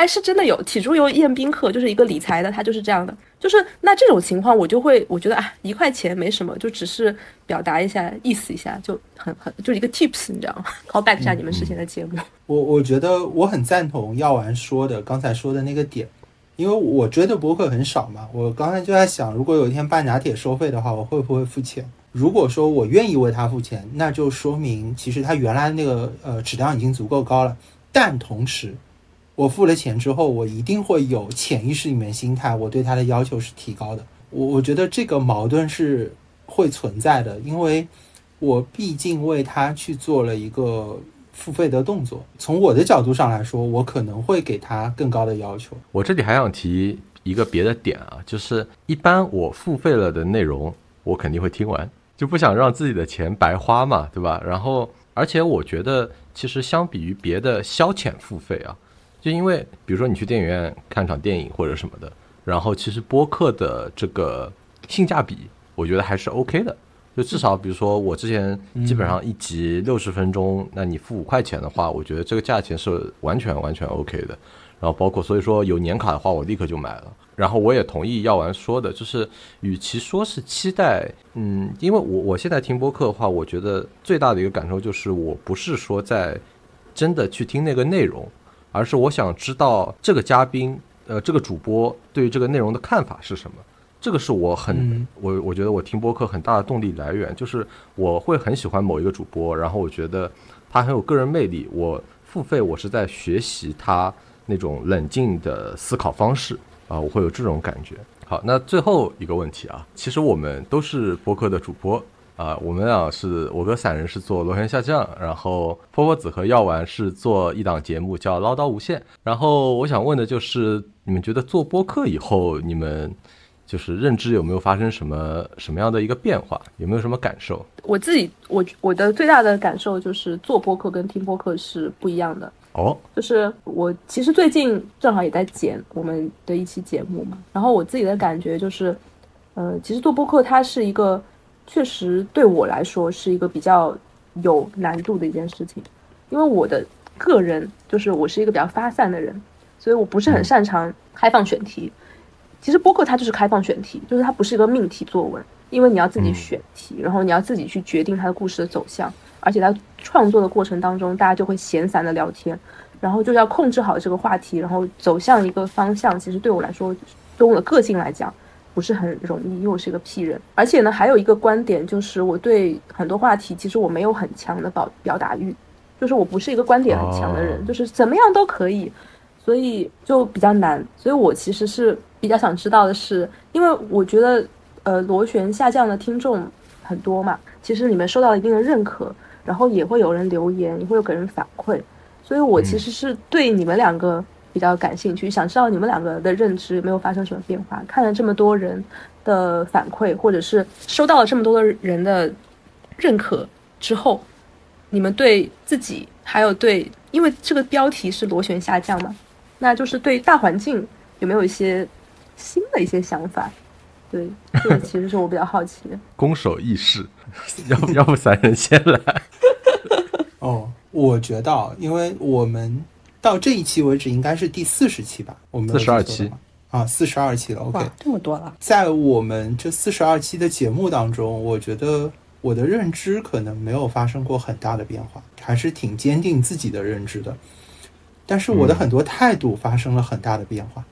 哎，是真的有体猪油宴宾客，就是一个理财的，他就是这样的。就是那这种情况，我就会我觉得啊，一块钱没什么，就只是表达一下意思一下，就很很就一个 tips，你知道吗？call back 一下你们之前的节目。我我觉得我很赞同药丸说的刚才说的那个点。因为我追的博客很少嘛，我刚才就在想，如果有一天半拿铁收费的话，我会不会付钱？如果说我愿意为他付钱，那就说明其实他原来那个呃质量已经足够高了。但同时，我付了钱之后，我一定会有潜意识里面心态，我对他的要求是提高的。我我觉得这个矛盾是会存在的，因为我毕竟为他去做了一个。付费的动作，从我的角度上来说，我可能会给他更高的要求。我这里还想提一个别的点啊，就是一般我付费了的内容，我肯定会听完，就不想让自己的钱白花嘛，对吧？然后，而且我觉得，其实相比于别的消遣付费啊，就因为比如说你去电影院看场电影或者什么的，然后其实播客的这个性价比，我觉得还是 OK 的。就至少，比如说我之前基本上一集六十分钟，那你付五块钱的话，我觉得这个价钱是完全完全 OK 的。然后包括所以说有年卡的话，我立刻就买了。然后我也同意药丸说的，就是与其说是期待，嗯，因为我我现在听播客的话，我觉得最大的一个感受就是，我不是说在真的去听那个内容，而是我想知道这个嘉宾，呃，这个主播对于这个内容的看法是什么。这个是我很我我觉得我听播客很大的动力来源，就是我会很喜欢某一个主播，然后我觉得他很有个人魅力，我付费我是在学习他那种冷静的思考方式啊，我会有这种感觉。好，那最后一个问题啊，其实我们都是播客的主播啊，我们俩是我跟散人是做螺旋下降，然后波波子和药丸是做一档节目叫唠叨无限。然后我想问的就是，你们觉得做播客以后，你们就是认知有没有发生什么什么样的一个变化？有没有什么感受？我自己我我的最大的感受就是做播客跟听播客是不一样的。哦，就是我其实最近正好也在剪我们的一期节目嘛，然后我自己的感觉就是，呃，其实做播客它是一个。确实对我来说是一个比较有难度的一件事情，因为我的个人就是我是一个比较发散的人，所以我不是很擅长开放选题。其实播客它就是开放选题，就是它不是一个命题作文，因为你要自己选题，然后你要自己去决定它的故事的走向，而且在创作的过程当中，大家就会闲散的聊天，然后就要控制好这个话题，然后走向一个方向。其实对我来说，从我的个性来讲。不是很容易，因为我是一个 P 人，而且呢，还有一个观点就是，我对很多话题其实我没有很强的表表达欲，就是我不是一个观点很强的人，就是怎么样都可以，所以就比较难。所以我其实是比较想知道的是，因为我觉得，呃，螺旋下降的听众很多嘛，其实你们受到了一定的认可，然后也会有人留言，也会有给人反馈，所以我其实是对你们两个。比较感兴趣，想知道你们两个的认知有没有发生什么变化？看了这么多人的反馈，或者是收到了这么多的人的认可之后，你们对自己还有对，因为这个标题是螺旋下降嘛，那就是对大环境有没有一些新的一些想法？对，这个其实是我比较好奇。攻守意识，要不要不三人先来？哦，我觉得，因为我们。到这一期为止，应该是第四十期吧？我们四十二期啊，四十二期了。OK，这么多了。在我们这四十二期的节目当中，我觉得我的认知可能没有发生过很大的变化，还是挺坚定自己的认知的。但是我的很多态度发生了很大的变化。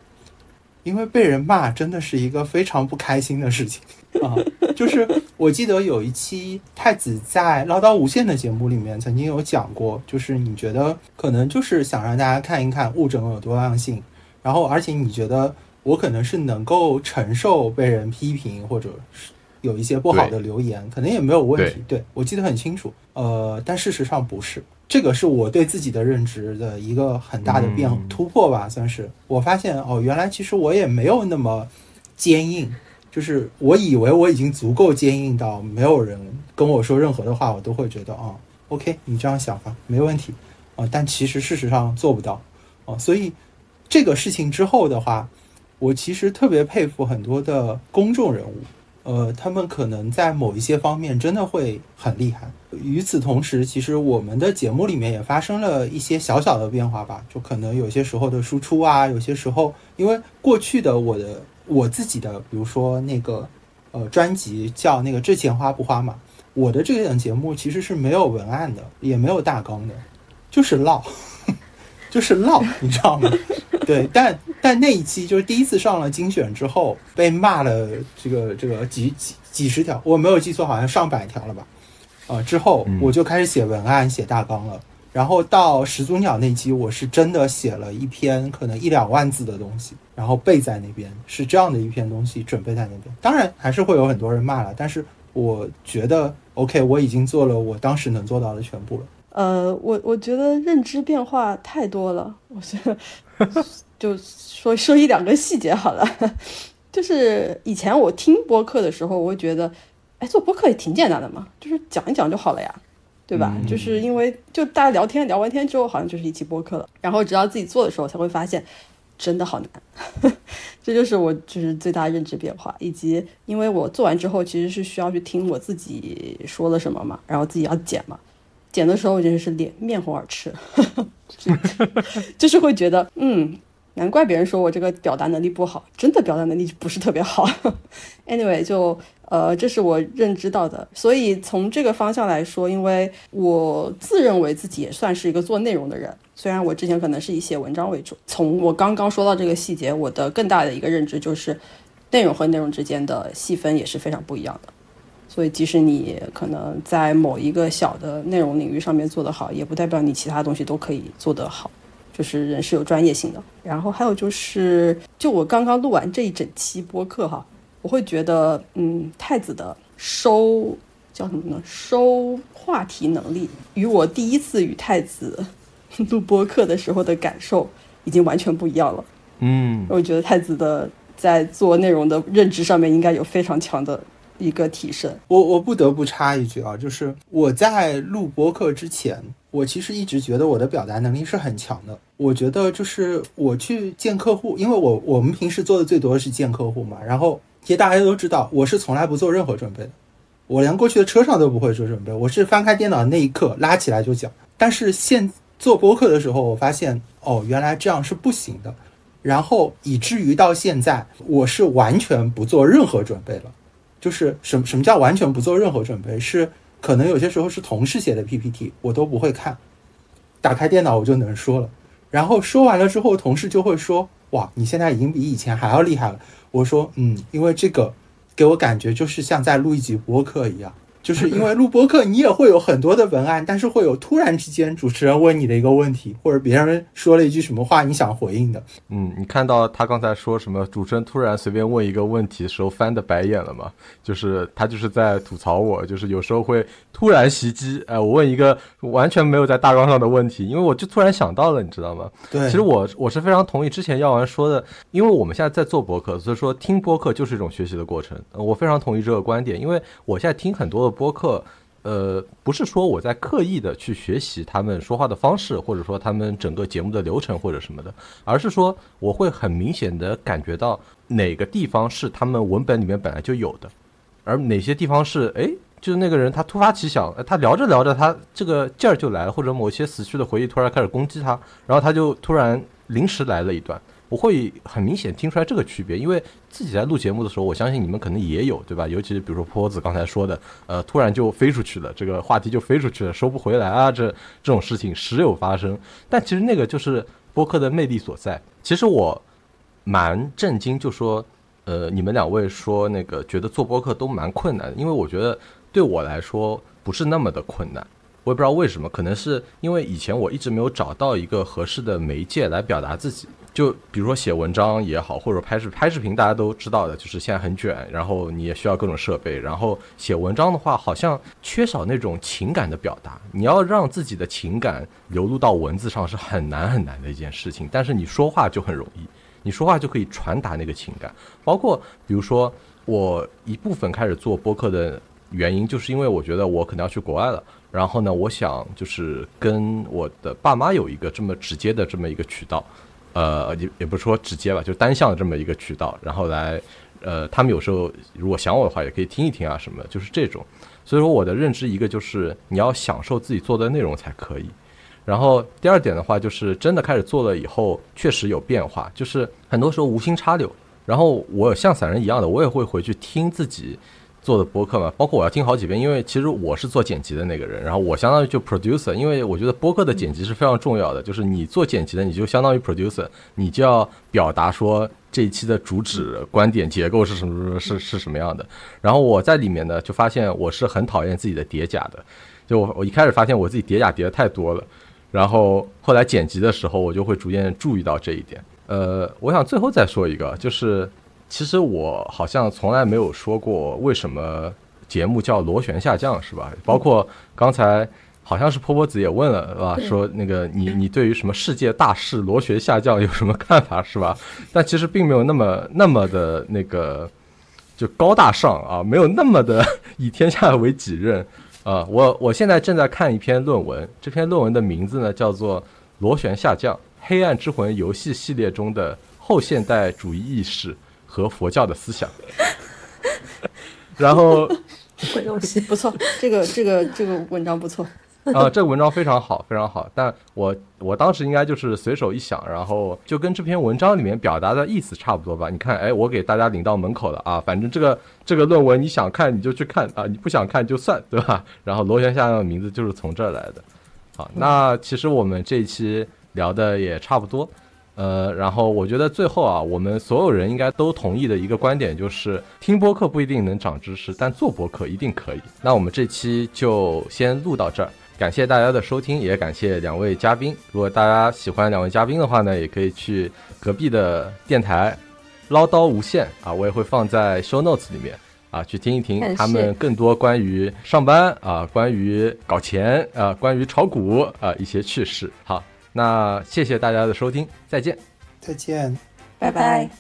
因为被人骂真的是一个非常不开心的事情 啊！就是我记得有一期太子在唠叨无限的节目里面曾经有讲过，就是你觉得可能就是想让大家看一看物种有多样性，然后而且你觉得我可能是能够承受被人批评或者是有一些不好的留言，可能也没有问题。对我记得很清楚，呃，但事实上不是。这个是我对自己的认知的一个很大的变突破吧，算是我发现哦，原来其实我也没有那么坚硬，就是我以为我已经足够坚硬到没有人跟我说任何的话，我都会觉得啊，OK，你这样想吧，没问题啊，但其实事实上做不到啊，所以这个事情之后的话，我其实特别佩服很多的公众人物。呃，他们可能在某一些方面真的会很厉害。与此同时，其实我们的节目里面也发生了一些小小的变化吧。就可能有些时候的输出啊，有些时候，因为过去的我的我自己的，比如说那个呃专辑叫那个“这钱花不花”嘛，我的这档节目其实是没有文案的，也没有大纲的，就是唠，就是唠，你知道吗？对，但但那一期就是第一次上了精选之后，被骂了这个这个几几几十条，我没有记错，好像上百条了吧？啊，之后我就开始写文案、写大纲了。然后到始祖鸟那期，我是真的写了一篇可能一两万字的东西，然后背在那边，是这样的一篇东西准备在那边。当然还是会有很多人骂了，但是我觉得 OK，我已经做了我当时能做到的全部了。呃，我我觉得认知变化太多了，我觉得 就说说一两个细节好了。就是以前我听播客的时候，我会觉得，哎，做播客也挺简单的嘛，就是讲一讲就好了呀，对吧？就是因为就大家聊天聊完天之后，好像就是一期播客了。然后直到自己做的时候，才会发现真的好难。这就是我就是最大认知变化，以及因为我做完之后，其实是需要去听我自己说了什么嘛，然后自己要剪嘛。剪的时候我真的是脸面红耳赤，就是会觉得，嗯，难怪别人说我这个表达能力不好，真的表达能力不是特别好。Anyway，就呃，这是我认知到的。所以从这个方向来说，因为我自认为自己也算是一个做内容的人，虽然我之前可能是以写文章为主。从我刚刚说到这个细节，我的更大的一个认知就是，内容和内容之间的细分也是非常不一样的。所以，即使你可能在某一个小的内容领域上面做得好，也不代表你其他东西都可以做得好。就是人是有专业性的。然后还有就是，就我刚刚录完这一整期播客哈，我会觉得，嗯，太子的收叫什么呢？收话题能力，与我第一次与太子录播客的时候的感受已经完全不一样了。嗯，我觉得太子的在做内容的认知上面应该有非常强的一个提升。我我不得不插一句啊，就是我在录播课之前，我其实一直觉得我的表达能力是很强的。我觉得就是我去见客户，因为我我们平时做的最多的是见客户嘛，然后其实大家都知道，我是从来不做任何准备的，我连过去的车上都不会做准备，我是翻开电脑的那一刻拉起来就讲。但是现做播客的时候，我发现哦，原来这样是不行的。然后以至于到现在，我是完全不做任何准备了。就是什什么叫完全不做任何准备？是可能有些时候是同事写的 PPT，我都不会看，打开电脑我就能说了。然后说完了之后，同事就会说：“哇，你现在已经比以前还要厉害了。”我说：“嗯，因为这个给我感觉就是像在录一集播客一样。”就是因为录播课，你也会有很多的文案，但是会有突然之间主持人问你的一个问题，或者别人说了一句什么话，你想回应的。嗯，你看到他刚才说什么？主持人突然随便问一个问题的时候翻的白眼了吗？就是他就是在吐槽我，就是有时候会突然袭击。哎，我问一个完全没有在大纲上的问题，因为我就突然想到了，你知道吗？对，其实我我是非常同意之前药丸说的，因为我们现在在做播客，所以说听播客就是一种学习的过程。我非常同意这个观点，因为我现在听很多的。播客，呃，不是说我在刻意的去学习他们说话的方式，或者说他们整个节目的流程或者什么的，而是说我会很明显的感觉到哪个地方是他们文本里面本来就有的，而哪些地方是，哎，就是那个人他突发奇想，他聊着聊着他这个劲儿就来了，或者某些死去的回忆突然开始攻击他，然后他就突然临时来了一段。我会很明显听出来这个区别，因为自己在录节目的时候，我相信你们可能也有，对吧？尤其是比如说坡子刚才说的，呃，突然就飞出去了，这个话题就飞出去了，收不回来啊，这这种事情时有发生。但其实那个就是播客的魅力所在。其实我蛮震惊，就说，呃，你们两位说那个觉得做播客都蛮困难，因为我觉得对我来说不是那么的困难。我也不知道为什么，可能是因为以前我一直没有找到一个合适的媒介来表达自己。就比如说写文章也好，或者拍视拍视频，大家都知道的，就是现在很卷，然后你也需要各种设备。然后写文章的话，好像缺少那种情感的表达。你要让自己的情感流露到文字上是很难很难的一件事情。但是你说话就很容易，你说话就可以传达那个情感。包括比如说我一部分开始做播客的原因，就是因为我觉得我可能要去国外了，然后呢，我想就是跟我的爸妈有一个这么直接的这么一个渠道。呃，也也不是说直接吧，就单向的这么一个渠道，然后来，呃，他们有时候如果想我的话，也可以听一听啊，什么的，就是这种。所以说我的认知一个就是你要享受自己做的内容才可以。然后第二点的话，就是真的开始做了以后，确实有变化，就是很多时候无心插柳。然后我像散人一样的，我也会回去听自己。做的播客嘛，包括我要听好几遍，因为其实我是做剪辑的那个人，然后我相当于就 producer，因为我觉得播客的剪辑是非常重要的，就是你做剪辑的，你就相当于 producer，你就要表达说这一期的主旨、观点、结构是什么什么是是什么样的。然后我在里面呢，就发现我是很讨厌自己的叠假的，就我我一开始发现我自己叠假叠的太多了，然后后来剪辑的时候，我就会逐渐注意到这一点。呃，我想最后再说一个，就是。其实我好像从来没有说过为什么节目叫螺旋下降，是吧？包括刚才好像是波波子也问了，是吧？说那个你你对于什么世界大势螺旋下降有什么看法，是吧？但其实并没有那么那么的那个就高大上啊，没有那么的 以天下为己任啊。我我现在正在看一篇论文，这篇论文的名字呢叫做《螺旋下降：黑暗之魂游戏系列中的后现代主义意识》。和佛教的思想，然后，东西不错，这个这个这个文章不错 啊，这个文章非常好，非常好。但我我当时应该就是随手一想，然后就跟这篇文章里面表达的意思差不多吧。你看，哎，我给大家领到门口了啊，反正这个这个论文你想看你就去看啊，你不想看就算，对吧？然后螺旋下降的名字就是从这儿来的。好，那其实我们这一期聊的也差不多。呃然后我觉得最后啊我们所有人应该都同意的一个观点就是听播客不一定能涨知识但做播客一定可以。那我们这期就先录到这儿感谢大家的收听也感谢两位嘉宾。如果大家喜欢两位嘉宾的话呢也可以去隔壁的电台唠叨无限啊我也会放在 show notes 里面啊去听一听他们更多关于上班啊关于搞钱啊关于炒股啊一些趣事。好那谢谢大家的收听再见。再见。拜拜。